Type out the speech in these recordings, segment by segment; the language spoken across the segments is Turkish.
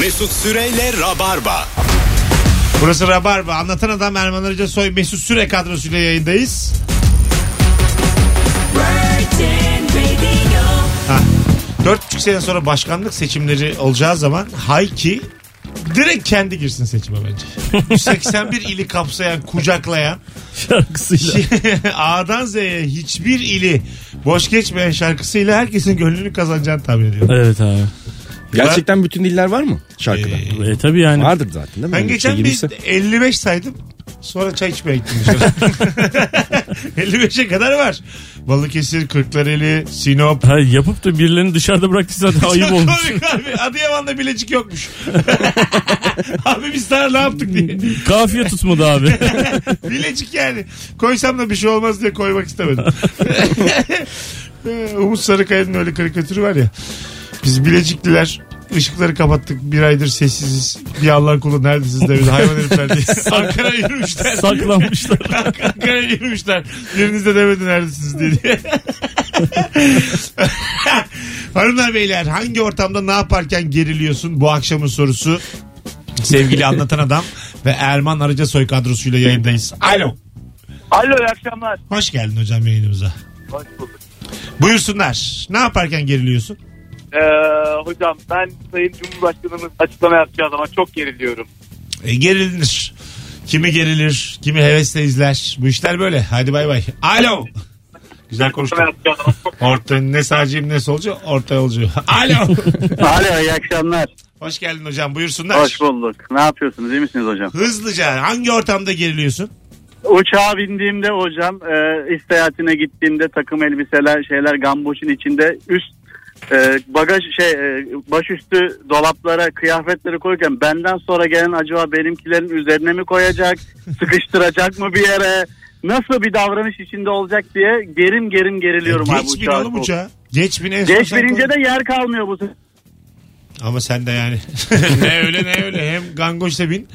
Mesut Süreyle Rabarba. Burası Rabarba. Anlatan Adam Erman Arıca Soy Mesut Süre kadrosuyla yayındayız. Ha. Dört buçuk sene sonra başkanlık seçimleri olacağı zaman Hayki direkt kendi girsin seçime bence. 181 ili kapsayan, kucaklayan Şarkısıyla. A'dan Z'ye hiçbir ili boş geçmeyen şarkısıyla herkesin gönlünü kazanacağını tahmin ediyorum. evet abi. Gerçekten bütün diller var mı şarkıda? Ee, E, tabii yani. Vardır zaten değil mi? Ben bir geçen şey bir gibiyse. 55 saydım. Sonra çay içmeye gittim dışarı. 55'e kadar var. Balıkesir, Kırklareli, Sinop. Ha, yapıp da birilerini dışarıda bıraktıysa zaten ayıp Çok olmuş. komik abi. Adıyaman'da bilecik yokmuş. abi biz sana ne yaptık diye. Kafiye tutmadı abi. Bilecik yani. Koysam da bir şey olmaz diye koymak istemedim. Umut Sarıkaya'nın öyle karikatürü var ya. Biz Bilecikliler ışıkları kapattık. Bir aydır sessiziz. Bir Allah'ın kulu neredesiniz demedi. Hayvan herifler diye. Ankara'ya yürümüşler. Saklanmışlar. Ankara'ya yürümüşler. Biriniz de demedi neredesiniz diye. Hanımlar beyler hangi ortamda ne yaparken geriliyorsun bu akşamın sorusu. Sevgili anlatan adam ve Erman Arıca Soy kadrosuyla yayındayız. Alo. Alo iyi akşamlar. Hoş geldin hocam yayınımıza. Hoş bulduk. Buyursunlar. Ne yaparken geriliyorsun? Ee, hocam ben Sayın Cumhurbaşkanımız açıklama yapacağı zaman çok geriliyorum. E, gerilinir. Kimi gerilir, kimi hevesle izler. Bu işler böyle. Hadi bay bay. Alo. Güzel konuştun. Orta ne sağcıyım ne solcu, orta yolcu. Alo. Alo iyi akşamlar. Hoş geldin hocam. Buyursunlar. Hoş bulduk. Ne yapıyorsunuz iyi misiniz hocam? Hızlıca hangi ortamda geriliyorsun? Uçağa bindiğimde hocam e, iş seyahatine gittiğimde takım elbiseler şeyler gambuşun içinde üst e, bagaj şey e, başüstü dolaplara kıyafetleri koyarken benden sonra gelen acaba benimkilerin üzerine mi koyacak sıkıştıracak mı bir yere nasıl bir davranış içinde olacak diye gerim gerim geriliyorum abi Geç bin uçağa. oğlum uçağa. Geç bin en son Geç sen binince koy. de yer kalmıyor bu sefer. Ama sen de yani. ne öyle ne öyle. Hem gangoşta bin.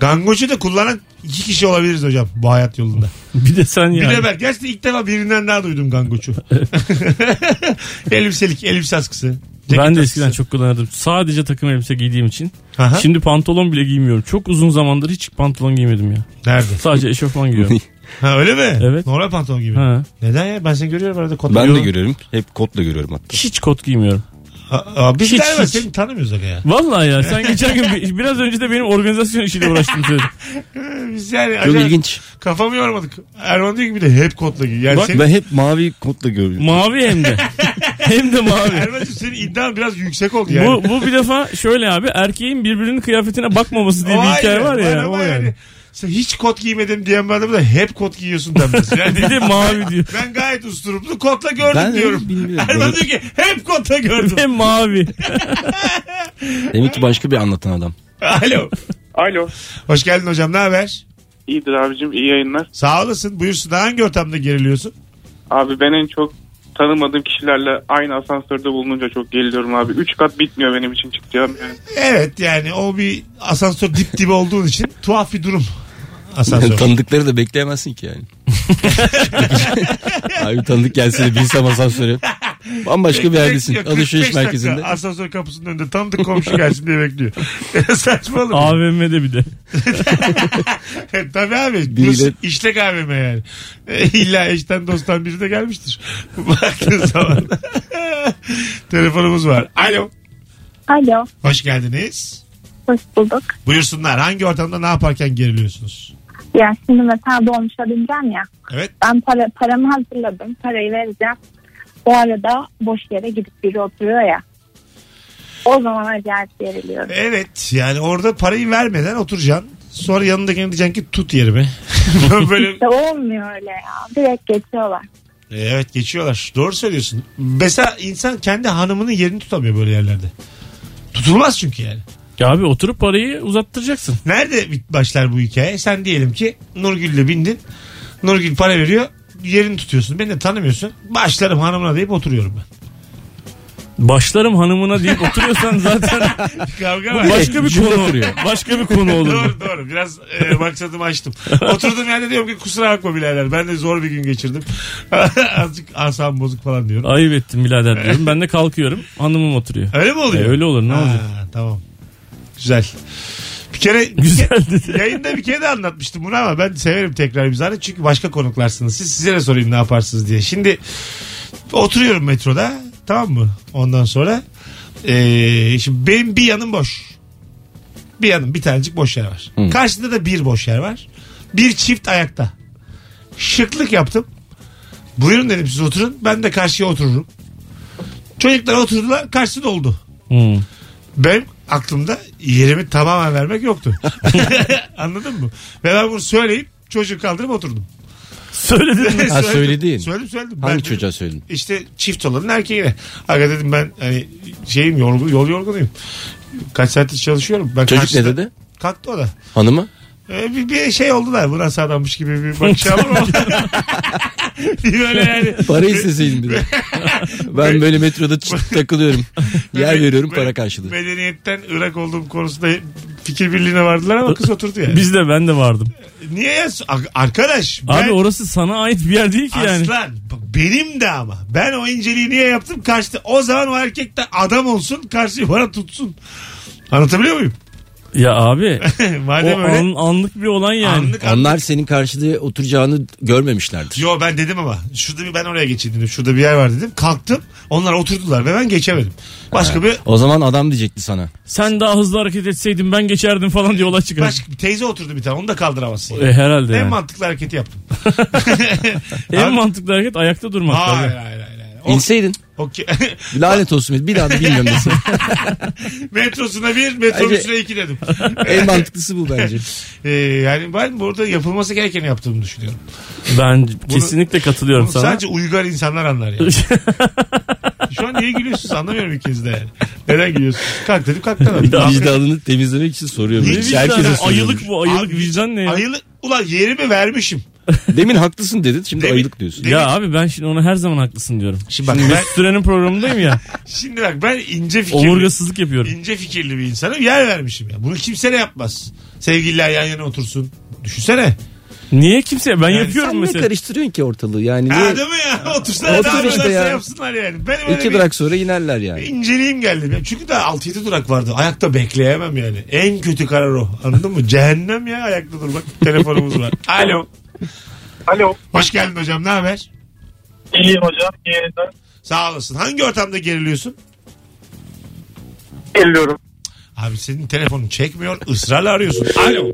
Gangoşu da kullanan iki kişi olabiliriz hocam bu hayat yolunda. Bir de sen Bir yani. de ben gerçekten ilk defa birinden daha duydum gangoçu. Elbiselik, elbise askısı. ceket Ben de askısı. eskiden çok kullanırdım. Sadece takım elbise giydiğim için. Aha. Şimdi pantolon bile giymiyorum. Çok uzun zamandır hiç pantolon giymedim ya. Nerede? Sadece eşofman giyiyorum. Ha öyle mi? Evet. Normal pantolon gibi. ha. Neden ya? Ben seni görüyorum arada kot. Ben de Yok. görüyorum. Hep kotla görüyorum hatta. Hiç kot giymiyorum. Aa, biz Hiç, galiba hiç. seni tanımıyoruz aga ya. Vallahi ya sen geçen gün bir- biraz önce de benim organizasyon işiyle uğraştım söyledim. Biz yani Çok acayip ilginç. kafamı yormadık. Erman diyor ki bir de hep kotla giy. Yani Bak senin, Ben hep mavi kotla görüyorum. Mavi hem de. hem de mavi. Erman'cığım senin iddian biraz yüksek oldu yani. Bu, bu bir defa şöyle abi erkeğin birbirinin kıyafetine bakmaması diye bir hikaye var ya. ama O yani. Sen hiç kot giymedim diyen bir adamı da hep kot giyiyorsun denmez. Yani Bir de mavi diyor. ben gayet usturuplu kotla gördüm Ben diyorum. bilmiyorum. Erman diyor ki hep kotla gördüm. Hem mavi. Demek ki başka bir anlatan adam. Alo. Alo. Hoş geldin hocam ne haber? İyidir abicim iyi yayınlar. Sağ olasın. Buyursun hangi ortamda geriliyorsun? Abi ben en çok tanımadığım kişilerle aynı asansörde bulununca çok geriliyorum abi. Üç kat bitmiyor benim için çıkacağım yani. Evet yani o bir asansör dip dibe olduğun için tuhaf bir durum. Asansör. Tanıdıkları da bekleyemezsin ki yani. Abi tanıdık gelse de binsem asansöre. Bambaşka bir yerdesin. Bekliyor, 45 Alışveriş dakika merkezinde. Asansör kapısının önünde tanıdık komşu gelsin diye bekliyor. Saçmalama. AVM'de bir de. Tabii abi. Biriyle- Burası işlek AVM yani. İlla eşten dosttan biri de gelmiştir. Baktığın zaman. Telefonumuz var. Alo. Alo, Hoş geldiniz. hoş bulduk. Buyursunlar. Hangi ortamda ne yaparken geriliyorsunuz? Ya şimdi mesela dolmuşa bineceğim ya. Evet. Ben para, paramı hazırladım. Parayı vereceğim. O arada boş yere gidip biri oturuyor ya. O zaman acayip geriliyorum. Evet. Yani orada parayı vermeden oturacaksın. Sonra yanındakine diyeceksin ki tut yerimi. Böyle İşte olmuyor öyle ya. Direkt geçiyorlar. E, Evet geçiyorlar. Doğru söylüyorsun. Mesela insan kendi hanımının yerini tutamıyor böyle yerlerde. Tutulmaz çünkü yani. Ya abi oturup parayı uzattıracaksın. Nerede bit- başlar bu hikaye? Sen diyelim ki Nurgül'le bindin. Nurgül para veriyor. Yerini tutuyorsun. Beni de tanımıyorsun. Başlarım hanımına deyip oturuyorum ben. Başlarım hanımına deyip oturuyorsan zaten Kavga var. başka bir konu. kuruyor. Başka bir konu olur. doğru doğru. Biraz e, maksadımı açtım. Oturduğum yerde diyorum ki kusura bakma birader. Ben de zor bir gün geçirdim. Azıcık asabım bozuk falan diyorum. Ayıp ettim birader diyorum. Ben de kalkıyorum. Hanımım oturuyor. Öyle mi oluyor? E, öyle olur, ne Ha, olacak? Tamam. Güzel. Bir kere Güzel dedi. yayında bir kere de anlatmıştım bunu ama ben severim tekrar imzanı çünkü başka konuklarsınız. Siz size de sorayım ne yaparsınız diye. Şimdi oturuyorum metroda tamam mı? Ondan sonra ee, şimdi benim bir yanım boş. Bir yanım bir tanecik boş yer var. Hı. Karşısında da bir boş yer var. Bir çift ayakta. Şıklık yaptım. Buyurun dedim siz oturun. Ben de karşıya otururum. Çocuklar oturdular. Karşısı doldu. Hmm. Benim aklımda yerimi tamamen vermek yoktu. Anladın mı? Ve ben bunu söyleyip çocuğu kaldırıp oturdum. Söyledin mi? Ha, söyledin. Söyledim söyledim. Hangi Ben çocuğa söyledin? İşte çift olanın erkeğine. Aga dedim ben hani şeyim yorgun, yol yorgunuyum. Kaç saattir çalışıyorum. Ben Çocuk karşıda- ne dedi? Kalktı o da. Hanımı? Ee, bir, bir şey oldular. Bu nasıl adammış gibi bir bakış aldım ama. bir böyle yani. Para isteseydin bir de. ben böyle metroda takılıyorum. Yer veriyorum para karşılığı. Medeniyetten Irak olduğum konusunda fikir birliğine vardılar ama kız oturdu yani. Biz de ben de vardım. Niye ya? Arkadaş. Abi ben- orası sana ait bir yer değil ki yani. Aslan benim de ama. Ben o inceliği niye yaptım? Karşıda o zaman o erkek de adam olsun karşıyı bana tutsun. Anlatabiliyor muyum? Ya abi o Madem öyle. an- anlık bir olan yani. Anlık anlık. Onlar senin karşıda oturacağını görmemişlerdir. Yo ben dedim ama. Şurada bir ben oraya geçeyim dedim. Şurada bir yer var dedim. Kalktım. Onlar oturdular ve ben geçemedim. Başka bir O zaman adam diyecekti sana. Sen daha hızlı hareket etseydin ben geçerdim falan diye olay çıkar. başka bir teyze oturdu bir tane. Onu da kaldıramazsın. E, herhalde En yani. mantıklı hareketi yaptım. En Abi- mantıklı hareket ayakta durmak. Hayır tabii. hayır hayır. hayır. O, İnseydin. Okey. Lanet olsun. Bir daha da bilmiyorum desin. Metrosuna bir, metrobüsüne iki dedim. en mantıklısı bu bence. Ee, yani ben burada yapılması gerekeni yaptığımı düşünüyorum. Ben kesinlikle katılıyorum Bunu sana. sadece uygar insanlar anlar yani. Şu an niye gülüyorsunuz anlamıyorum ikiniz de yani. Neden gülüyorsunuz? Kalk dedim kalk dedim. Vicdanını temizlemek için soruyorum. Vicdanı? Herkese soruyorum. ayılık bu ayılık Abi, vicdan ne ya? Ayılık. Ulan yerimi vermişim. Demin haklısın dedin şimdi Demin- ayılık diyorsun. Demin- Ya abi ben şimdi ona her zaman haklısın diyorum. Şimdi Şimdi, bak ben- Mesut Süren'in programındayım ya. Şimdi bak ben ince fikirli, Omurgasızlık yapıyorum. ince fikirli bir insanım. Yer vermişim ya. Bunu kimse de yapmaz. Sevgililer yan yana otursun. Düşünsene. Niye kimse? Ben Yani yapıyorum Sen ne mesela. karıştırıyorsun ki ortalığı yani? Ha Niye? değil mi ya? Otursana Otur daha işte işte ya. yapsınlar yani. Benim öyle İki bir durak sonra inerler yani. inceliğim geldi. benim. Çünkü daha 6-7 durak vardı. Ayakta bekleyemem yani. En kötü karar o. Anladın mı? Cehennem ya ayakta durmak. Telefonumuz var. Alo. Alo. Hoş geldin hocam. Ne haber? İyiyim hocam. İyiyim. Sağ olasın. Hangi ortamda geriliyorsun? Geliyorum. Abi senin telefonun çekmiyor. ısrarla arıyorsun. Alo.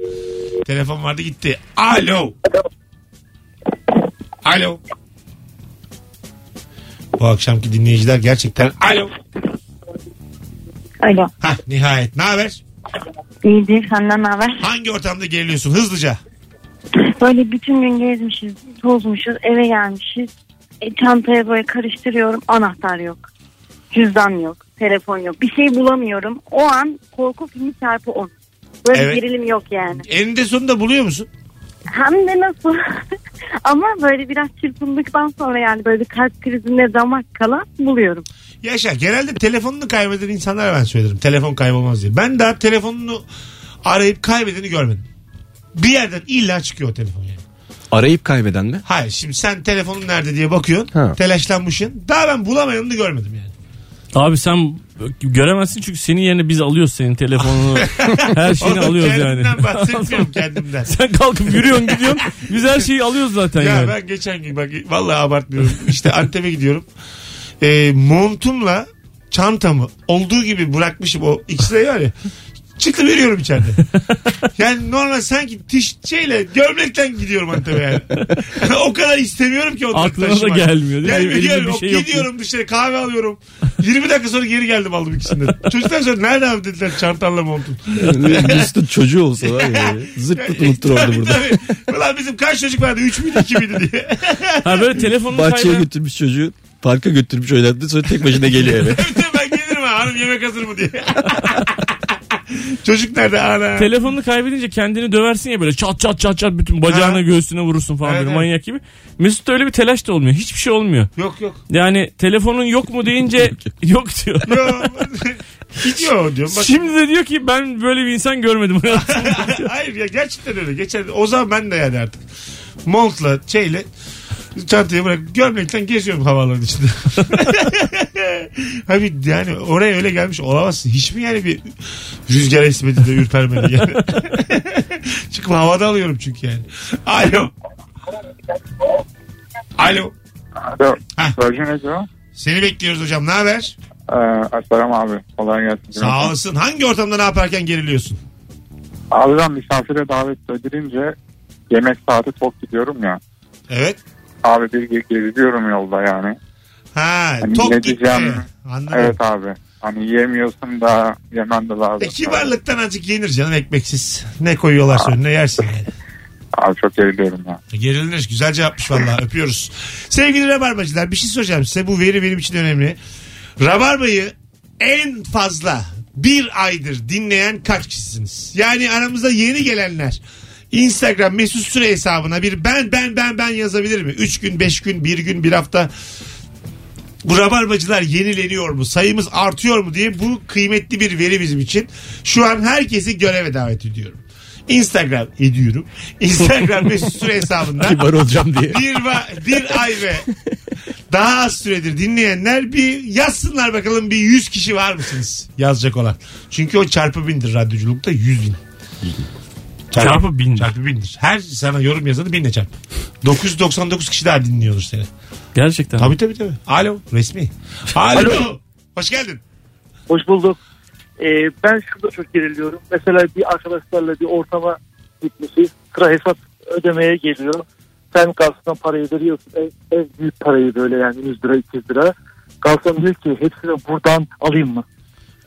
Telefon vardı gitti. Alo. Alo. Bu akşamki dinleyiciler gerçekten alo. Alo. Hah nihayet. Ne haber? İyidir senden ne haber? Hangi ortamda geriliyorsun? Hızlıca. Böyle bütün gün gezmişiz, tozmuşuz, eve gelmişiz. E, çantaya böyle karıştırıyorum, anahtar yok. Cüzdan yok, telefon yok. Bir şey bulamıyorum. O an korku filmi çarpı 10. Böyle Evet. gerilim yok yani. Eninde sonunda buluyor musun? Hem de nasıl? Ama böyle biraz çırpındıktan sonra yani böyle kalp krizinde damak kala buluyorum. Yaşa. Genelde telefonunu kaybeden insanlara ben söylerim. Telefon kaybolmaz diye. Ben daha telefonunu arayıp kaybedeni görmedim. Bir yerden illa çıkıyor o telefon yani. Arayıp kaybeden mi? Hayır şimdi sen telefonun nerede diye bakıyorsun. Ha. Telaşlanmışsın. Daha ben bulamayanını görmedim yani. Abi sen göremezsin çünkü senin yerine biz alıyoruz senin telefonunu. her şeyini Oğlum alıyoruz yani. kendimden bahsetmiyorum kendimden. Sen kalkıp yürüyorsun gidiyorsun. Biz her şeyi alıyoruz zaten Ya yani. ben geçen gün bak vallahi abartmıyorum. İşte Antep'e gidiyorum. Ee, montumla çantamı olduğu gibi bırakmışım o ikisi de var ya. Çıktım yürüyorum içeride. Yani normal sanki tiş şeyle gömlekten gidiyorum Antep'e yani. o kadar istemiyorum ki onları Aklına da taşımak. gelmiyor değil mi? Gelmiyor, Elimde gelmiyor. bir şey yok Gidiyorum dışarı kahve alıyorum. 20 dakika sonra geri geldim aldım ikisini. Çocuklar sonra nerede abi dediler çantanla montun. Mesut'un çocuğu olsa var ya. Zırt pırt unuttur orada burada. tabii. Ulan bizim kaç çocuk vardı? 3 müydü 2 miydi diye. Ha böyle telefonunu Bahçeye kaybeden... götürmüş çocuğu. Parka götürmüş oynattı sonra tek başına geliyor eve. Tabii tabii, ben gelirim ha hanım yemek hazır mı diye. Çocuk nerede ana? Telefonunu kaybedince kendini döversin ya böyle çat çat çat çat bütün bacağına Ha. göğsüne vurursun falan Evet, böyle evet. manyak gibi. Mesut'ta öyle bir telaş da olmuyor. Hiçbir şey olmuyor. yok yok. Yani telefonun yok mu deyince yok diyor. Yok. Hiç yok diyorum. Bak, Şimdi de diyor ki ben böyle bir insan görmedim. Hayır ya gerçekten öyle. Geçen o zaman ben de yani artık montla şeyle çantayı bırak gömlekten geziyorum havaların içinde. Abi yani oraya öyle gelmiş olamazsın. Hiç mi yani bir Rüzgar esmedi de ürpermedi yani. Çıkıp havada alıyorum çünkü yani. Alo. Alo. Alo. Heh. Virgin Radio. Seni bekliyoruz hocam. Ne haber? Ee, selam abi. Kolay gelsin. Sağ olasın. Hangi ortamda ne yaparken geriliyorsun? Abi ben misafire davet edilince yemek saati çok gidiyorum ya. Evet. Abi bir ge- geziyorum yolda yani. Ha, Hani tok ne gitti. diyeceğim? Anladım. Evet abi. Hani yiyemiyorsun da yemen de lazım. E, kibarlıktan azıcık yenir canım ekmeksiz. Ne koyuyorlarsa önüne yersin yani. Abi çok geriliyorum ya. Gerilinir. Güzel cevapmış valla. Öpüyoruz. Sevgili Rabarbacılar bir şey soracağım size. Bu veri benim için önemli. Rabarba'yı en fazla bir aydır dinleyen kaç kişisiniz? Yani aramızda yeni gelenler. Instagram mesut süre hesabına bir ben ben ben ben yazabilir mi? 3 gün 5 gün 1 gün bir hafta bu rabarbacılar yenileniyor mu? Sayımız artıyor mu diye bu kıymetli bir veri bizim için. Şu an herkesi göreve davet ediyorum. Instagram ediyorum. Instagram mesut süre hesabında Kibar olacağım diye. bir, va- bir ay ve daha az süredir dinleyenler bir yazsınlar bakalım bir 100 kişi var mısınız yazacak olan. Çünkü o çarpı bindir radyoculukta 100 bin. Çarpı bin. Çarpı bindir. Her sana yorum yazanı binle çarp. 999 kişi daha dinliyordur seni. Gerçekten. Tabii tabii tabii. Alo resmi. Alo. Hoş geldin. Hoş bulduk. Ee, ben şurada çok geriliyorum. Mesela bir arkadaşlarla bir ortama gitmişiz. Sıra hesap ödemeye geliyor. Sen karşısına parayı veriyorsun. Ev, ev büyük parayı böyle yani 100 lira 200 lira. Garson diyor ki hepsini buradan alayım mı?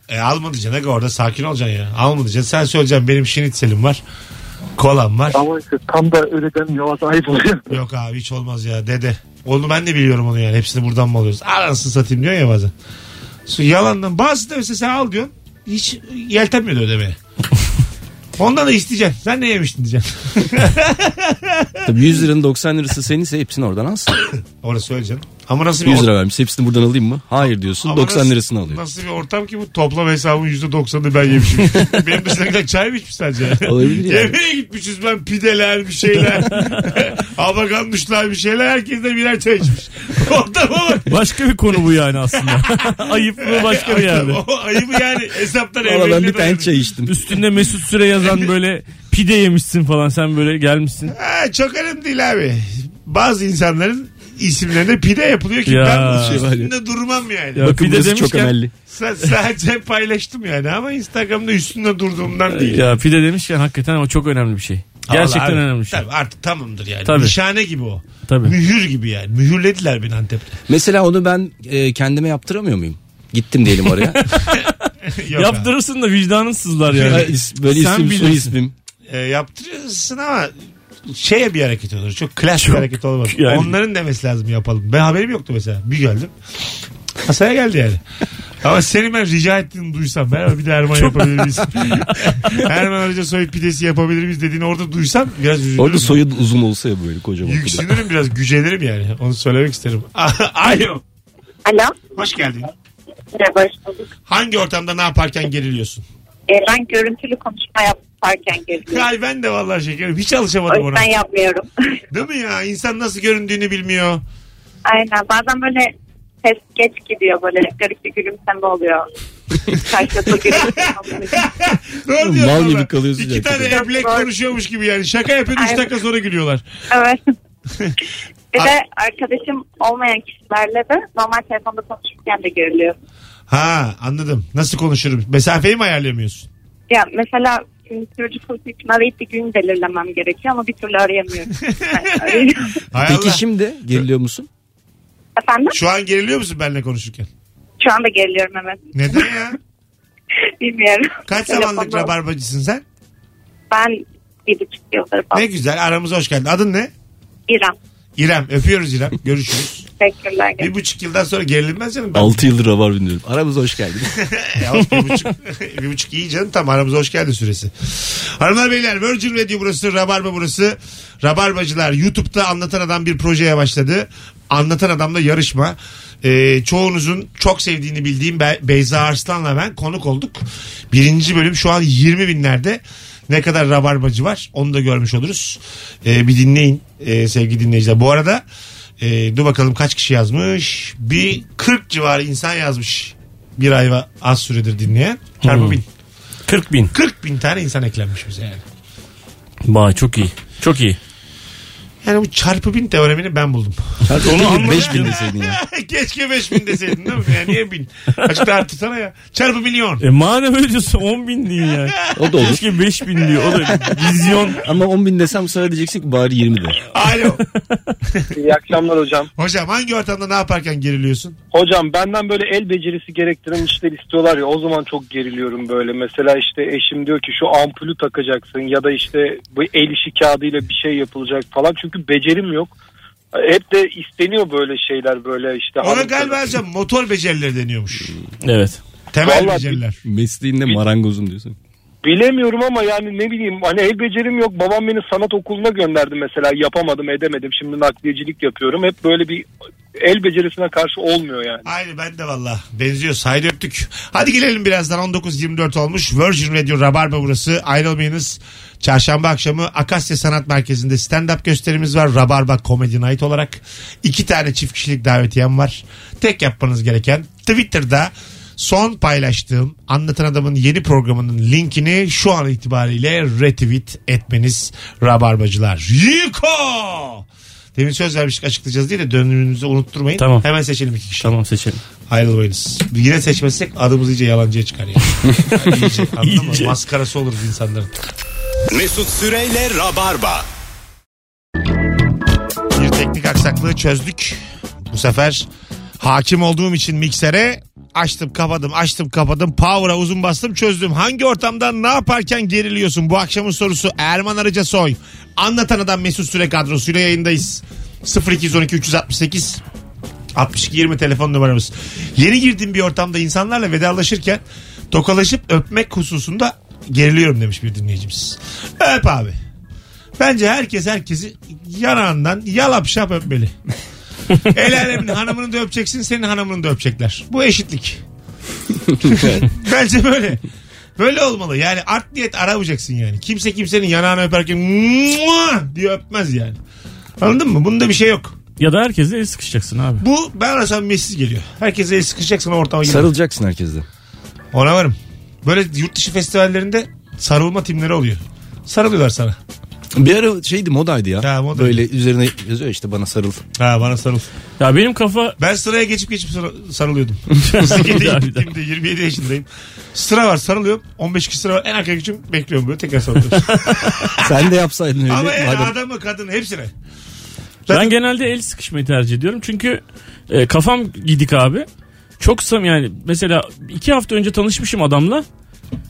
E alma diyeceksin. Aga orada sakin olacaksın ya. Alma diyeceksin. Sen söyleyeceksin benim şinitselim var. Kolam var. Ama işte tam da öyle demiyor. Ayıp oluyor. Yok abi hiç olmaz ya dede. Onu ben de biliyorum onu yani. Hepsini buradan mı alıyoruz? Anasını satayım diyor ya bazen. Su yalandan. Bazı da mesela sen al diyorsun. Hiç yeltenmiyor da ödemeye. Ondan da isteyeceksin. Sen ne yemiştin diyeceksin. Tabii 100 liranın 90 lirası seninse hepsini oradan alsın. Orası öyle canım. Ama nasıl bir 100 lira vermiş hepsini buradan alayım mı? Hayır diyorsun Ama 90 nasıl- lirasını alıyor. Nasıl bir ortam ki bu toplam hesabın %90'ını ben yemişim. Benim dışındakiler çay mı içmiş sadece? Olabilir yani. Yemeğe gitmişiz ben pideler bir şeyler. Abaganmışlar bir şeyler. Herkes de birer çay içmiş. Ortama bak. Başka bir konu bu yani aslında. Ayıplığı başka bir yerde. O ayıbı yani hesaptan Valla ben bir tane çay içtim. Üstünde Mesut Süre yazan böyle pide yemişsin falan sen böyle gelmişsin. Ha, çok önemli değil abi. Bazı insanların isimlerine pide yapılıyor ki Ya. ben bunun Şey üstünde durmam yani. Ya Bakın pide burası çok demişken-. Sa- sadece paylaştım yani ama Instagram'da üstünde durduğumdan değil. Ya pide demişken hakikaten o çok önemli bir şey. Gerçekten Vallahi abi, önemli bir şey. Tabii artık tamamdır yani. Tabii. Nişane gibi o. Tabii. Mühür gibi yani. Mühürlediler beni Antep'te. Mesela onu ben e, kendime yaptıramıyor muyum? Gittim diyelim oraya. Yok Yaptırırsın da vicdanın sızlar yani. Böyle Sen isim soy bilirsin. ismim. E, yaptırırsın ama şeye bir hareket olur. Çok klas bir hareket olmaz. yani. Onların demesi lazım yapalım. Ben haberim yoktu mesela. Bir geldim. Masaya geldi yani. Ama seni ben rica ettiğini duysam. Ben bir de Erman yapabilir miyiz? Erman Arıca soy pidesi yapabilir miyiz dediğini orada duysam biraz üzülürüm. Orada soyadı uzun olsa ya böyle kocaman. Yüksünürüm biraz gücenirim yani. Onu söylemek isterim. Alo. Alo. Hoş geldin. Merhaba hoş bulduk. Hangi ortamda ne yaparken geriliyorsun? Ee, ben görüntülü konuşma yaparken geliyorum. Ay ben de vallahi şekerim. Hiç alışamadım O ona. yüzden yapmıyorum. Değil mi ya? İnsan nasıl göründüğünü bilmiyor. Aynen bazen böyle ses geç gidiyor böyle garip bir gülümseme oluyor. Karşılıklı gülümseme oluyor. Doğru Mal gibi kalıyorsun İki tane eblek konuşuyormuş gibi yani. Şaka yapıyor 3 Aynen. dakika sonra gülüyorlar. Evet. Bir de arkadaşım olmayan kişilerle de normal telefonda konuşurken de görülüyor. Ha anladım. Nasıl konuşurum? Mesafeyi mi ayarlayamıyorsun? Ya mesela olduğu için arayıp bir gün belirlemem gerekiyor ama bir türlü arayamıyorum. Peki şimdi geriliyor musun? Efendim? Şu an geriliyor musun benimle konuşurken? Şu anda geriliyorum evet. Neden ya? Bilmiyorum. Kaç zamanlık rabarbacısın sen? Ben bir buçuk yıldır falan. Ne güzel aramıza hoş geldin. Adın ne? İrem. İrem. Öpüyoruz İrem. Görüşürüz. Teşekkürler. bir buçuk yıldan sonra gerilinmez canım. Ben 6 yıldır rabar dinliyorum. Aramıza hoş geldin. Ya, bir buçuk, bir buçuk iyi canım tam aramıza hoş geldin süresi. Hanımlar beyler Virgin Radio burası Rabarba burası. Rabarbacılar YouTube'da Anlatan Adam bir projeye başladı. Anlatan Adam'la yarışma. Ee, çoğunuzun çok sevdiğini bildiğim Be- Beyza Arslan'la ben konuk olduk. Birinci bölüm şu an 20 binlerde. Ne kadar rabarbacı var onu da görmüş oluruz. Ee, bir dinleyin ee, sevgili dinleyiciler. Bu arada ee, dur bakalım kaç kişi yazmış. Bir 40 civarı insan yazmış. Bir ay az süredir dinleyen. Çarpı Hmm. bin. 40 bin. 40 bin tane insan eklenmiş bize yani. Vay çok iyi. Çok iyi. Yani bu çarpı bin teoremini ben buldum. Onu anladım. 5000 deseydin ya. Keşke 5 bin deseydin değil mi? Yani niye bin? Açıkta artırsana ya. Çarpı milyon. E madem öyle diyorsun 10 bin değil yani. O da olur. Keşke 5 bin diyor. O da vizyon. Ama 10 bin desem bu sefer diyeceksin ki bari 20 de. Alo. İyi akşamlar hocam. Hocam hangi ortamda ne yaparken geriliyorsun? Hocam benden böyle el becerisi gerektiren işler istiyorlar ya o zaman çok geriliyorum böyle. Mesela işte eşim diyor ki şu ampulü takacaksın ya da işte bu el işi kağıdıyla bir şey yapılacak falan. Çünkü becerim yok. Hep de isteniyor böyle şeyler böyle işte. Ona Anlatırım. galiba hocam motor becerileri deniyormuş. Evet. Temel Vallahi beceriler. Mesleğinde marangozum diyorsun. Bilemiyorum ama yani ne bileyim hani el becerim yok. Babam beni sanat okuluna gönderdi mesela yapamadım edemedim. Şimdi nakliyecilik yapıyorum. Hep böyle bir el becerisine karşı olmuyor yani. Aynı ben de valla. Benziyor. Haydi öptük. Hadi gelelim birazdan. 19.24 olmuş. Virgin Radio Rabarba burası. Ayrılmayınız. Çarşamba akşamı Akasya Sanat Merkezi'nde stand-up gösterimiz var. Rabarba Comedy Night olarak. iki tane çift kişilik davetiyem var. Tek yapmanız gereken Twitter'da son paylaştığım Anlatan Adam'ın yeni programının linkini şu an itibariyle retweet etmeniz Rabarbacılar. Yiko! Demin söz vermiştik açıklayacağız diye de dönümümüzü unutturmayın. Tamam. Hemen seçelim iki kişi. Tamam seçelim. Ayrılmayınız. Yine seçmezsek adımız iyice yalancıya çıkar yani. yani iyice, anladın mı? Maskarası oluruz insanların. Mesut Süreyle Rabarba. Bir teknik aksaklığı çözdük. Bu sefer hakim olduğum için miksere açtım kapadım açtım kapadım power'a uzun bastım çözdüm. Hangi ortamda ne yaparken geriliyorsun? Bu akşamın sorusu Erman Arıca Soy. Anlatan adam Mesut Süre kadrosuyla yayındayız. 0212 368 62 20 telefon numaramız. Yeni girdiğim bir ortamda insanlarla vedalaşırken tokalaşıp öpmek hususunda geriliyorum demiş bir dinleyicimiz. Öp abi. Bence herkes herkesi yanağından yalap şap öpmeli. El alemin hanımını da öpeceksin senin hanımını da öpecekler. Bu eşitlik. Bence böyle. Böyle olmalı. Yani art niyet aramayacaksın yani. Kimse kimsenin yanağını öperken "Mua!" diye öpmez yani. Anladın mı? Bunda bir şey yok. Ya da herkese el sıkışacaksın abi. Bu bana samimiyetsiz geliyor. Herkese el sıkışacaksın ortama girme. Sarılacaksın herkese. Ona varım. Böyle yurt dışı festivallerinde sarılma timleri oluyor. Sarılıyorlar sana. Bir ara şeydi modaydı ya. Ha, modaydı. Böyle üzerine yazıyor işte bana sarıl. Ha bana sarıl. Ya benim kafa Ben sıraya geçip geçip sar- sarılıyordum. 27'ye gittiğimde 27 yaşındayım. Sıra var sarılıyorum. 15 kişi sıra var. En arkaya geçiyorum. Bekliyorum böyle tekrar sarılıyorum. Sen de yapsaydın öyle. Ama yani madem. adamı kadın hepsine. ben genelde el sıkışmayı tercih ediyorum. Çünkü e, kafam gidik abi. Çok sam yani mesela iki hafta önce tanışmışım adamla.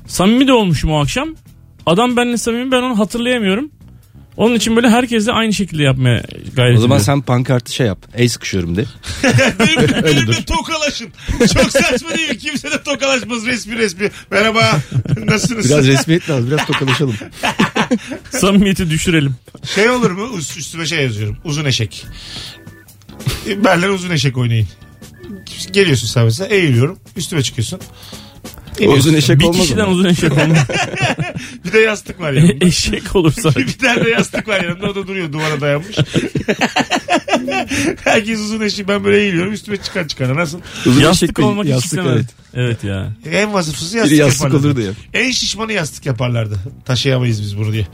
Samimi de olmuşum o akşam. Adam benimle samimi ben onu hatırlayamıyorum. Onun için böyle herkesle aynı şekilde yapmaya gayret O zaman sen pankartı şey yap. El sıkışıyorum de. benimle, Öyle benimle dur. tokalaşın. Çok saçma değil mi? Kimse de tokalaşmaz resmi resmi. Merhaba. Nasılsınız? Biraz resmiyet lazım. Biraz tokalaşalım. Samimiyeti düşürelim. Şey olur mu? Üst, üstüme şey yazıyorum. Uzun eşek. Berler uzun eşek oynayın. Geliyorsun sen mesela eğiliyorum. Üstüme çıkıyorsun. İniyorsun. Uzun eşek Bir olmaz kişiden ama. uzun eşek olmaz. Bir de yastık var yanımda. eşek olursa. bir tane de yastık var yanımda. O da duruyor duvara dayanmış. Herkes uzun eşek. Ben böyle eğiliyorum. Üstüme çıkan çıkana. Nasıl? Uzun Yastık eşek olmak yastık istemem. evet. Evet ya. En vasıfsızı yastık, Biri yastık yaparlardı. olurdu ya. En şişmanı yastık yaparlardı. Taşıyamayız biz bunu diye.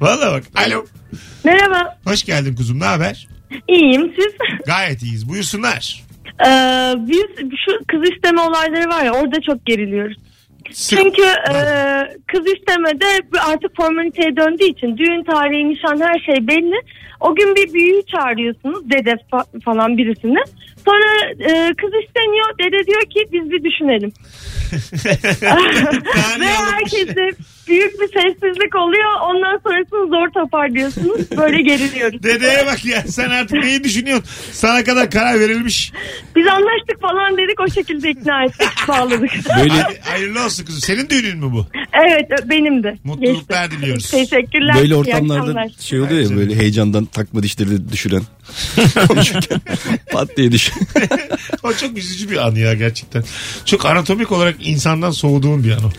Valla bak. Alo. Merhaba. Hoş geldin kuzum. Ne haber? İyiyim siz? Gayet iyiyiz. Buyursunlar. Ee, biz şu kız isteme olayları var ya orada çok geriliyoruz. Sık- Çünkü e, kız istemede artık formaliteye döndüğü için düğün tarihi, nişan her şey belli. O gün bir büyüğü çağırıyorsunuz dede fa- falan birisini. Sonra e, kız isteniyor dede diyor ki biz bir düşünelim. Ve herkeste büyük bir sessizlik oluyor. Ondan sonrasını zor toparlıyorsunuz. Böyle geriliyoruz. Dedeye bak ya sen artık neyi düşünüyorsun? Sana kadar karar verilmiş. Biz anlaştık falan dedik o şekilde ikna ettik bağladık. Böyle hayırlı olsun kızım. Senin düğünün mü bu? Evet benim de. Mutluluklar Geçti. diliyoruz. Teşekkürler. böyle ortamlarda şey oluyor ya böyle heyecandan takma dişleri düşüren. Konuşurken pat diye düş. O çok üzücü bir an ya gerçekten. Çok anatomik olarak insandan soğuduğun bir an o.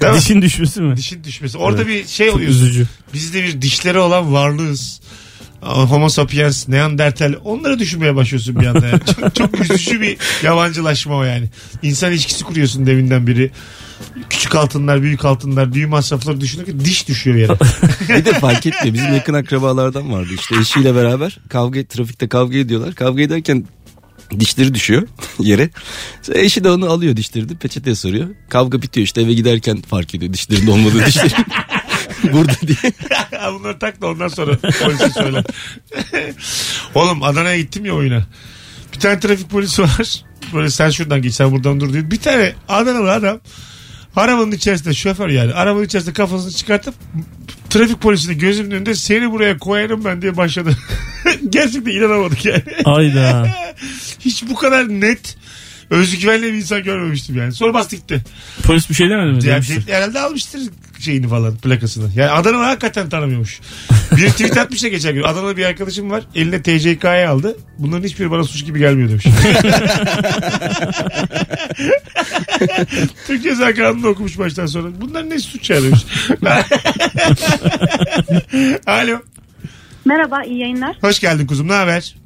Değil mi? Dişin düşmesi mi? Dişin düşmesi. Orada bir şey Çok oluyor. üzücü. Biz de bir dişleri olan varlığız. Homo sapiens, Neandertal onları düşünmeye başlıyorsun bir anda. Yani. Çok, çok üzücü bir yabancılaşma o yani. İnsan ilişkisi kuruyorsun deminden biri. Küçük altınlar, büyük altınlar, düğün masrafları düşünürken diş düşüyor yere. Bir de fark etmiyor. Bizim yakın akrabalardan vardı işte eşiyle beraber kavga trafikte kavga ediyorlar. Kavga ederken dişleri düşüyor yere. Sonra Eşi de onu alıyor dişlerini peçeteye soruyor. Kavga bitiyor işte eve giderken fark ediyor dişlerinde olmadığı dişleri. Burada diye. Bunları tak da ondan sonra polise söyle. Oğlum Adana'ya gittim ya oyuna. Bir tane trafik polisi var. Böyle sen şuradan geç sen buradan dur diyor. Bir tane Adanalı adam arabanın içerisinde şoför yani arabanın içerisinde kafasını çıkartıp trafik polisini gözümün önünde seni buraya koyarım ben diye başladı. Gerçekten inanamadık yani. Ayda. Hiç bu kadar net özgüvenli bir insan görmemiştim yani. Sonra bastı gitti. Polis bir şey demedi mi? Yani Demiştir. herhalde almıştır şeyini falan plakasını. Yani Adana'yı hakikaten tanımıyormuş. Bir tweet atmış da geçen gün. Adana'da bir arkadaşım var. Eline TCK'yı aldı. Bunların hiçbiri bana suç gibi gelmiyor demiş. Türk Ceza Kanunu'nu okumuş baştan sonra. Bunlar ne suç demiş. Alo. Merhaba, iyi yayınlar. Hoş geldin kuzum. Ne haber?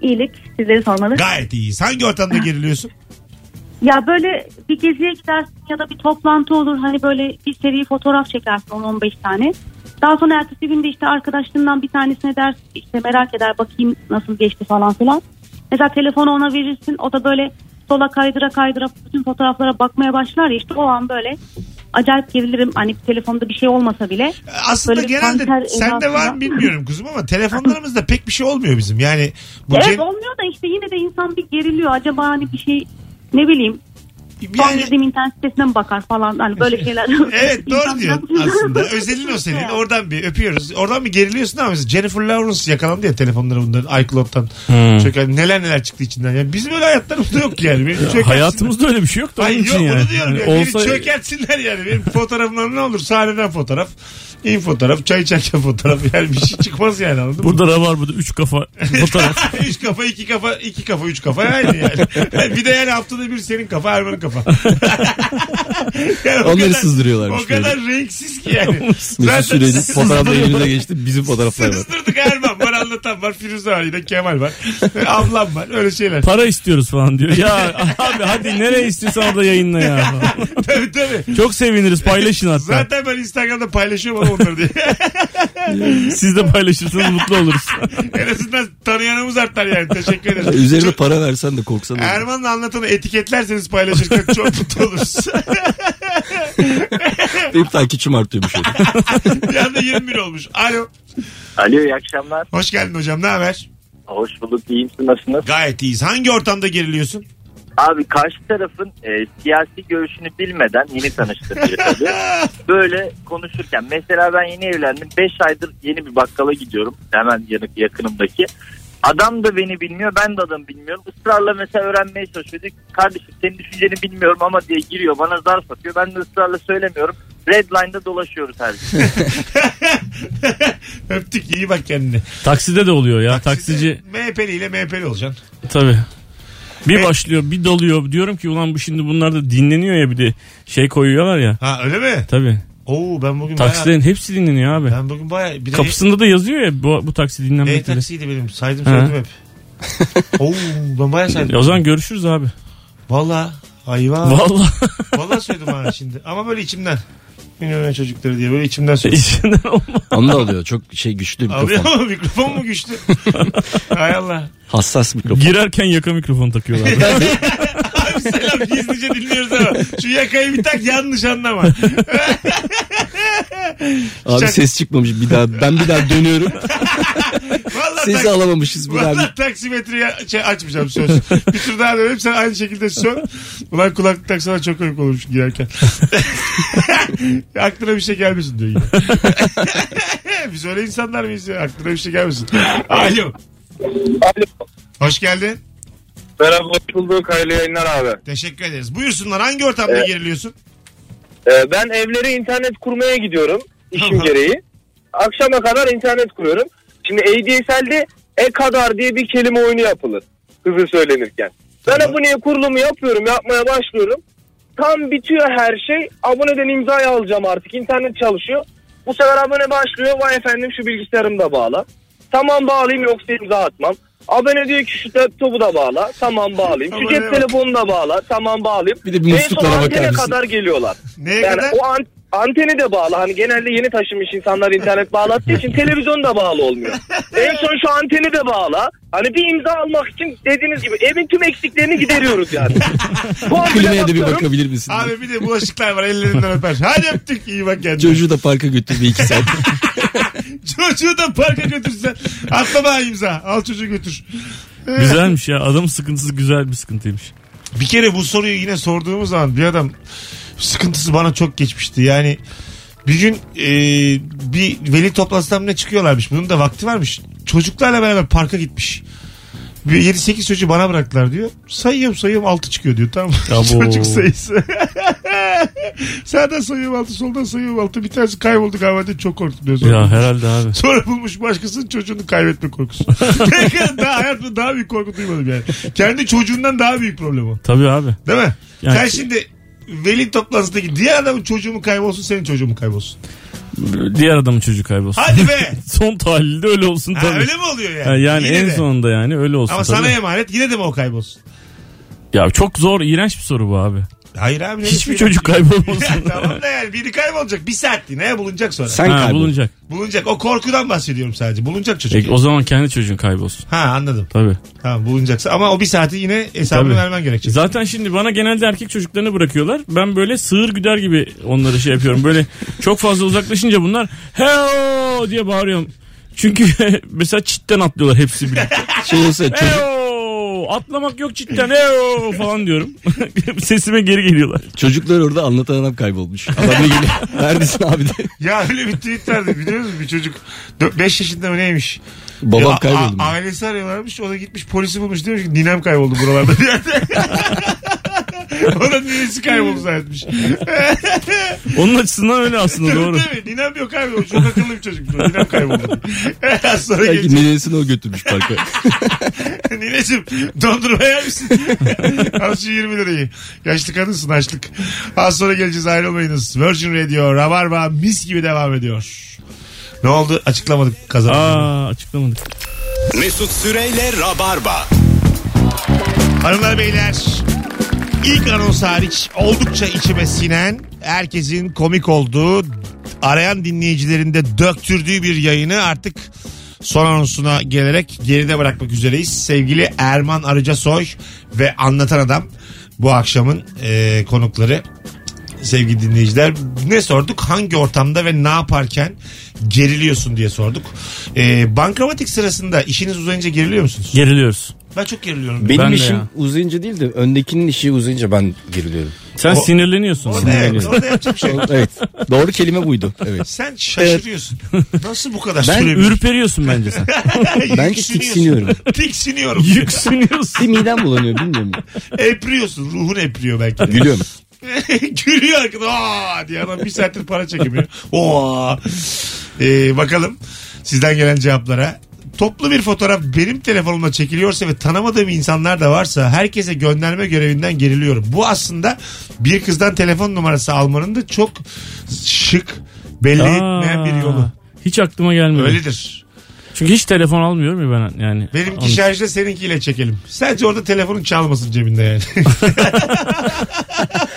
İyilik, sizleri sormalı. Gayet iyiyiz. Hangi ortamda geriliyorsun? Ya böyle bir geziye gidersin ya da bir toplantı olur. Hani böyle bir seri fotoğraf çekersin 10-15 tane. Daha sonra ertesi günde işte arkadaşlarından bir tanesine dersin işte merak eder bakayım nasıl geçti falan filan. Mesela telefonu ona verirsin o da böyle sola kaydıra kaydıra bütün fotoğraflara bakmaya başlar ya işte o an böyle acayip gerilirim. Hani telefonda bir şey olmasa bile. Aslında Böyle genelde sende var mı bilmiyorum kuzum ama telefonlarımızda pek bir şey olmuyor bizim. Yani bu Evet cep- olmuyor da işte yine de insan bir geriliyor. Acaba hani bir şey ne bileyim son Yani- girdiğim internet sitesine mi bakar falan hani böyle şeyler. Evet doğru diyorsun aslında. Özelin o senin. Oradan bir öpüyoruz. Oradan bir geriliyorsun ama mesela Jennifer Lawrence yakalandı ya telefonları bunların iCloud'dan. Hmm. Çöker. Neler neler çıktı içinden. Yani bizim öyle hayatlarımızda yok yani. Beni çökertsinler. Hayatımızda öyle bir şey yok da için yok yani. onu diyorum. Yani ya. olsa Beni çökertsinler yani. Benim fotoğrafımdan ne olur? Sahneden fotoğraf. in fotoğraf. Çay içerken fotoğraf. Yani bir şey çıkmaz yani anladın mı? burada Rabarba'da 3 kafa fotoğraf. üç kafa, iki kafa, iki kafa, üç kafa aynı yani. bir de yani haftada bir senin kafa, Erman'ın kafa. Yani o Onları kadar- sızdırıyorlarmış O kadar renksiz ki yani. Mesut Süre'nin fotoğrafla elinize geçti bizim fotoğraflar var. Sızdırdık Erman var, anlatan var, Firuze var, yine Kemal var. Ablam var, öyle şeyler. Para istiyoruz falan diyor. Ya abi hadi nereye istiyorsan orada yayınla ya. tabii tabii. Çok seviniriz paylaşın hatta. Zaten ben Instagram'da paylaşıyorum ama onları diye. Siz de paylaşırsanız mutlu oluruz. en azından tanıyanımız artar yani. Teşekkür ederim. Üzerine Çok- para versen de korksan. Erman'la anlatanı etiketlerseniz paylaşırken çok mutlu oluruz. Benim takipçim artıyormuş bir anda 21 olmuş. Alo. Alo iyi akşamlar. Hoş geldin hocam. Ne haber? Hoş bulduk. İyiyim siz nasılsınız? Gayet iyiyiz. Hangi ortamda geriliyorsun? Abi karşı tarafın e, siyasi görüşünü bilmeden yeni tanıştığım biri tabii. Böyle konuşurken mesela ben yeni evlendim. 5 aydır yeni bir bakkala gidiyorum. Hemen yanık yakınımdaki. Adam da beni bilmiyor ben de adamı bilmiyorum. Israrla mesela öğrenmeye çalışıyor. Diyor ki, Kardeşim senin düşünceni bilmiyorum ama diye giriyor bana zarf atıyor. Ben de ısrarla söylemiyorum. Redline'da dolaşıyoruz her gün. Öptük iyi bak kendine. Takside de oluyor ya. Taksici MHP'li ile MHP'li olacaksın. tabii. Bir E- başlıyor bir dalıyor. Diyorum ki ulan bu şimdi bunlar da dinleniyor ya bir de şey koyuyorlar ya. Ha öyle mi? Tabii. Oo ben bugün bayağı... Taksilerin hepsi dinleniyor abi. Ben bugün bayağı... Bir de Kapısında da yazıyor ya bu, bu taksi E dinlenmektedir. taksiydi benim. Saydım söyledim hep. Oo ben bayağı saydım. O zaman görüşürüz abi. Valla. Hayvan. Vallahi. Valla söyledim ha şimdi. Ama böyle içimden. Milyoner çocukları diye böyle içimden söyledim. İçinden olmaz. Onu da alıyor. Çok şey güçlü Alıyor mikrofon. mu? Mikrofon mu güçlü? Hay Allah. Hassas mikrofon. Girerken yaka mikrofon takıyorlar. Selam gizlice dinliyoruz ama. Şu yakayı bir tak yanlış anlama. Abi Şak- ses çıkmamış bir daha. Ben bir daha dönüyorum. Valla Sesi tak- alamamışız bir daha. Valla taksimetreyi şey açmayacağım söz. bir tur daha dönelim sen aynı şekilde sön. Ulan kulaklık taksana çok komik olmuş girerken. Aklına bir şey gelmesin diyor yine. Biz öyle insanlar mıyız ya? Aklına bir şey gelmesin. Alo. Alo. Hoş geldin. Merhaba hoş bulduk. Hayırlı yayınlar abi. Teşekkür ederiz. Buyursunlar hangi ortamda Evet. geriliyorsun? Ee, ben evlere internet kurmaya gidiyorum. işim Tamam. gereği. Akşama kadar internet kuruyorum. Şimdi ADSL'de e kadar diye bir kelime oyunu yapılır. Hızlı söylenirken. Ben Tamam. aboneye kurulumu yapıyorum. Yapmaya başlıyorum. Tam bitiyor her şey. Aboneden imzayı alacağım artık. İnternet çalışıyor. Bu sefer abone başlıyor. Vay efendim şu bilgisayarım da bağla. Tamam bağlayayım yoksa imza atmam. Abone diyor ki şu laptopu da bağla. Tamam bağlayayım. Şu Abone cep bak. telefonunu da bağla. Tamam bağlayayım. Bir de bir en son musluklara bakar antene mısın? kadar geliyorlar. Neye yani kadar? o an- anteni de bağlı. Hani genelde yeni taşınmış insanlar internet bağlattığı için televizyon da bağlı olmuyor. en son şu anteni de bağla. Hani bir imza almak için dediğiniz gibi evin tüm eksiklerini gideriyoruz yani. Klimaya da bir bakıyorum. bakabilir misin? Abi bir de bulaşıklar var ellerinden öper. Hadi öptük iyi bak kendine. Çocuğu da parka götür bir iki saat. Çocuğu da parka götürsen. Atla bana imza. Al çocuğu götür. Güzelmiş ya. Adamın sıkıntısı güzel bir sıkıntıymış. Bir kere bu soruyu yine sorduğumuz zaman bir adam sıkıntısı bana çok geçmişti. Yani bir gün e, bir veli toplantısından ne çıkıyorlarmış. Bunun da vakti varmış. Çocuklarla beraber parka gitmiş. Bir 7-8 çocuğu bana bıraktılar diyor. Sayıyorum sayıyorum 6 çıkıyor diyor. Tamam mı? Çocuk sayısı. Sağdan sayıyorum 6 soldan sayıyorum 6. Bir tanesi kayboldu galiba çok korktum diyor. Sonra, Ya herhalde abi. sonra bulmuş başkasının çocuğunu kaybetme korkusu. daha hayatımda daha büyük korku duymadım yani. Kendi çocuğundan daha büyük problem o. Tabii abi. Değil mi? Yani- Sen şimdi veli toplantısındaki diğer adamın çocuğu mu kaybolsun senin çocuğun mu kaybolsun? Diğer adamın çocuğu kaybolsun. Hadi be. Son tahlilde öyle olsun Ha, tabii. öyle mi oluyor yani? Ha, yani Yine en de. sonunda yani öyle olsun Ama tabii. sana emanet yine de mi o kaybolsun? Ya çok zor, iğrenç bir soru bu abi. Hayır abi. Hiçbir çocuk kaybolmasın. Tamam da yani biri kaybolacak bir saatliğine bulunacak sonra. Sen ha, kaybol. bulunacak. Bulunacak o korkudan bahsediyorum sadece bulunacak çocuk. Peki, o zaman kendi çocuğun kaybolsun. Ha anladım. Tabii. Tamam bulunacaksa ama o bir saati yine hesabını Tabii. vermen gerekecek. Zaten şimdi bana genelde erkek çocuklarını bırakıyorlar. Ben böyle sığır güder gibi onları şey yapıyorum. Böyle çok fazla uzaklaşınca bunlar heo diye bağırıyorum. Çünkü mesela çitten atlıyorlar hepsi birlikte. Şey olsa çocuk, atlamak yok çitten heo falan diyorum. Sesime geri geliyorlar. çocuklar orada anlatan adam kaybolmuş. Adam ne geliyor? Neredesin abi de. Ya öyle bir tweet vardı biliyor musun? Bir çocuk 5 yaşında mı neymiş? Babam Ya, kayboldu. a- ailesi arıyorlarmış. O da gitmiş polisi bulmuş demiş ki ninem kayboldu buralarda bir yerde. o da ninesi kayboldu zannetmiş. Onun açısından öyle aslında doğru. Değil mi? Ninem yok abi. O çok akıllı bir çocuk. Ninem kayboldu. Az sonra Belki gelecek. nenesini o götürmüş parka. Nineciğim dondurma yer misin? Al şu 20 lirayı. Yaşlı kadınsın açlık. Az sonra geleceğiz ayrılmayınız. Virgin Radio Rabarba mis gibi devam ediyor. Ne oldu? Açıklamadık kazananı. Aa açıklamadık. Mesut Süreyle Rabarba. Hanımlar beyler ilk anons hariç oldukça içime sinen herkesin komik olduğu arayan dinleyicilerin de döktürdüğü bir yayını artık son anonsuna gelerek geride bırakmak üzereyiz. Sevgili Erman Arıcasoy ve Anlatan Adam bu akşamın e, konukları sevgili dinleyiciler. Ne sorduk? Hangi ortamda ve ne yaparken geriliyorsun diye sorduk. E, bankamatik sırasında işiniz uzayınca geriliyor musunuz? Geriliyoruz. Ben çok geriliyorum. Benim Ben de işim ya. uzayınca değil de öndekinin işi uzayınca ben geriliyorum. Sen O- sinirleniyorsun. Orada, evet, orada yapacak bir şey yok. evet. Doğru kelime buydu. Evet. Sen şaşırıyorsun. Nasıl bu kadar Ben sürebilir? ürperiyorsun bence sen. Yüksünüyorsun. tiksiniyorum. Tiksiniyorum. Yüksünüyorsun. Bir midem bulanıyor bilmiyorum. Epriyorsun. Ruhun epriyor belki de. Gülüyorum. Gülüyor arkada. Aa diye adam bir saattir para çekemiyor. Oo. Ee, bakalım sizden gelen cevaplara. Toplu bir fotoğraf benim telefonumla çekiliyorsa ve tanımadığım insanlar da varsa herkese gönderme görevinden geriliyorum. Bu aslında bir kızdan telefon numarası almanın da çok şık belli etmeyen bir yolu. Hiç aklıma gelmedi. Öyledir. Çünkü hiç telefon almıyorum ya ben yani. Benimki Onun- şarjda seninkiyle çekelim. Sadece orada telefonun çalmasın cebinde yani.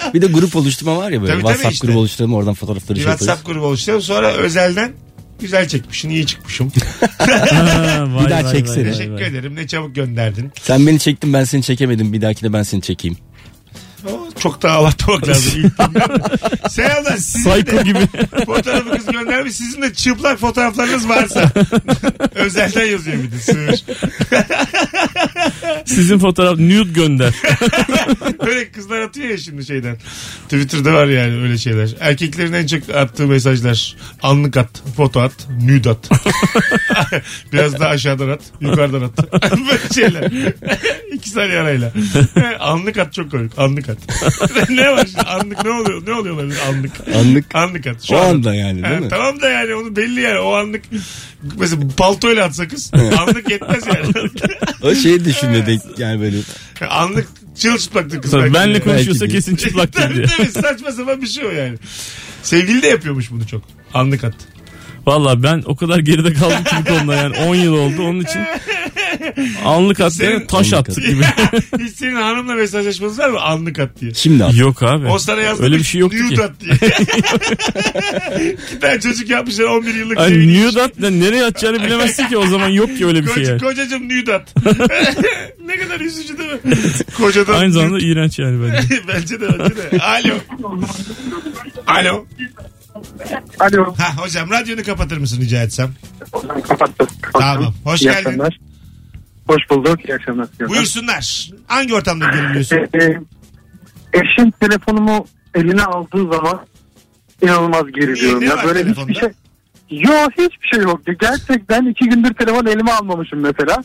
Bir de grup oluşturma var ya böyle. Tabii, tabii WhatsApp işte. grubu oluşturalım oradan fotoğrafları bir şey yaparız. WhatsApp grubu oluşturalım. Sonra özelden güzel çekmişsin, iyi çıkmışım. Ha, vay Bir daha vay çeksene. vay Teşekkür ederim. Ne çabuk gönderdin. Sen beni çektin ben seni çekemedim. Bir dahakine ben seni çekeyim. O, çok daha abartmak lazım. Selamlar. Psycho gibi. fotoğrafı kız göndermiş. Sizin de çıplak fotoğraflarınız varsa. özelden yazıyor bir de sığır. Sizin fotoğraf nude gönder. Öyle kızlar atıyor ya şimdi şeyden. Twitter'da var yani öyle şeyler. Erkeklerin en çok attığı mesajlar. Anlık at, foto at, nude at. Biraz daha aşağıdan at, yukarıdan at. Böyle şeyler. İki saniye arayla. Anlık at çok komik. Anlık at. ne var şimdi? Anlık ne oluyor? Ne oluyor olabilir anlık? Anlık. Anlık at. O an- anda yani değil Ha, mi? Tamam da yani onu belli yani. O anlık mesela paltoyla atsa kız anlık yetmez yani. O şeyi düşünme yani böyle. anlık çırılçıplaktır kız. Tabii belki benle konuşuyorsa Belki de. kesin çıplaktır Tabii diye. tabii saçma sapan bir şey o yani. Sevgili de yapıyormuş bunu çok. Anlık at. Valla ben o kadar geride kaldım ki bu konuda yani 10 yıl oldu onun için anlık at Senin- taş at. gibi. Hiç senin hanımla mesajlaşmanız var mı? Anlık at diye. Şimdi at. Yok abi. O sana yazdı. Öyle bir şey yoktu nude ki. at diye. İki tane çocuk yapmışlar 11 yıllık Ay sevgili. nude at ne- nereye atacağını bilemezsin ki o zaman yok ki öyle bir şey Koca, yani. Kocacım nude at. ne kadar üzücü değil mi? Kocadan Aynı zamanda nude. iğrenç yani bence. bence de bence de. Alo. Alo. Alo. Ha hocam radyonu kapatır mısın rica etsem? Kapattım. Tamam. Hoş İyi geldin. akşamlar. Hoş bulduk. İyi akşamlar. Buyursunlar. Hangi ortamda geriliyorsun? Ee, e, eşim telefonumu eline aldığı zaman inanılmaz geriliyorum. Niye? Ya böyle telefonda? hiçbir şey Yok hiçbir şey yok. Gerçekten iki gündür telefon elime almamışım mesela.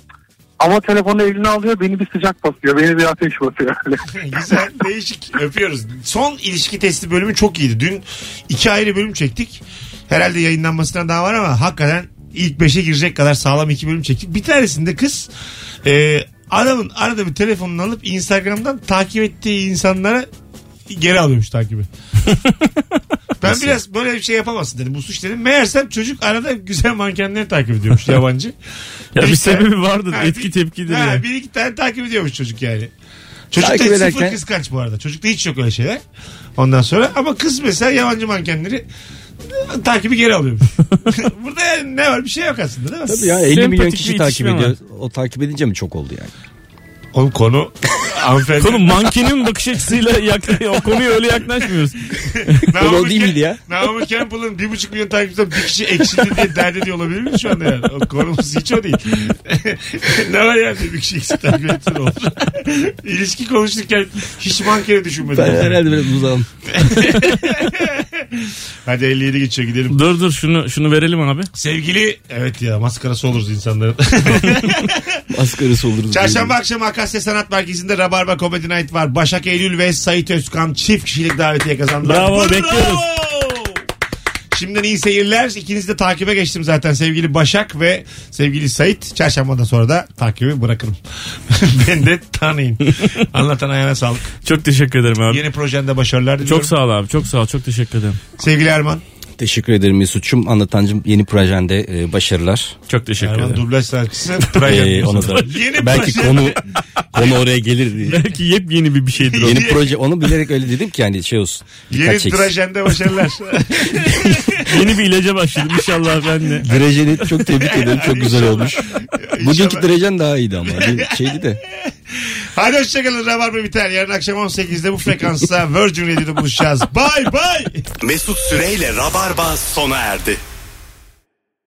Ama telefonu eline alıyor beni bir sıcak basıyor. Beni bir ateş basıyor. Güzel değişik öpüyoruz. Son ilişki testi bölümü çok iyiydi. Dün iki ayrı bölüm çektik. Herhalde yayınlanmasına daha var ama hakikaten ilk beşe girecek kadar sağlam iki bölüm çektik. Bir tanesinde kız e, adamın arada bir telefonunu alıp Instagram'dan takip ettiği insanlara geri alıyormuş takibi. ben biraz böyle bir şey yapamazsın dedim. Bu suç dedim. Meğersem çocuk arada güzel mankenleri takip ediyormuş yabancı. Ya bir iki sebebi tane-. Ha, Etki bir- tepkidir ha, yani. Bir iki tane takip ediyormuş çocuk yani. Çocukta Takip sıfır ederken- kıskanç bu arada. Çocukta hiç yok öyle şeyler. Ondan sonra ama kız mesela yabancı mankenleri takibi geri alıyormuş. Burada yani ne var bir şey yok aslında değil mi? Tabii ya 50 milyon Sempatik kişi bir takip itişme ediyor. O takip edince mi çok oldu yani? Oğlum konu hanımefendi. Konu mankenin bakış açısıyla yakla- o konuya öyle yaklaşmıyoruz. Naomi o değil Ke- miydi ya? Naomi Campbell'ın bir buçuk milyon takipçiden bir kişi eksildi diye dert ediyor olabilir mi şu anda yani? O konumuz hiç o değil. ne var yani bir kişi eksik takip etsin olur. İlişki konuşurken hiç mankeni düşünmedim. Ben herhalde biraz uzağım. Hadi 57 geçiyor gidelim. dur dur şunu şunu verelim abi. Sevgili evet ya maskarası oluruz insanların. Asgarısı oluruz. Çarşamba akşamı Akasya Sanat Merkezi'nde Rabarba Comedy Night var. Başak Eylül ve Sait Özkan çift kişilik davetiye kazandılar. Bravo, bekliyoruz. Şimdiden iyi seyirler. İkinizi de takibe geçtim zaten sevgili Başak ve sevgili Sait. Çarşambadan sonra da takibi bırakırım. ben de tanıyın. Anlatan ayağına sağlık. Çok teşekkür ederim abi. Yeni projende başarılar diliyorum. Çok sağ ol abi. Çok sağ ol. Çok teşekkür ederim. Sevgili Erman. Teşekkür ederim Mesut'cum. Anlatancım yeni projende e, başarılar. Çok teşekkür Erman ederim. dublaj sanatçısı. Ee, onu da Yeni belki proje. konu konu oraya gelir diye. Belki yepyeni bir bir şeydir o. Yeni proje onu bilerek öyle dedim ki hani şey olsun. Yeni çeksin. trajende başarılar. Yeni bir ilaca başladım inşallah ben de. Drejeni çok tebrik ederim. Çok güzel olmuş. Bugünkü. Drejen daha iyiydi ama. Bir şeydi de. Hadi hoşçakalın. Rabarba biter. Yarın akşam 18'de bu frekansta Virgin Radio'da buluşacağız. Bye bye. Mesut Süreyle Rabarba sona erdi.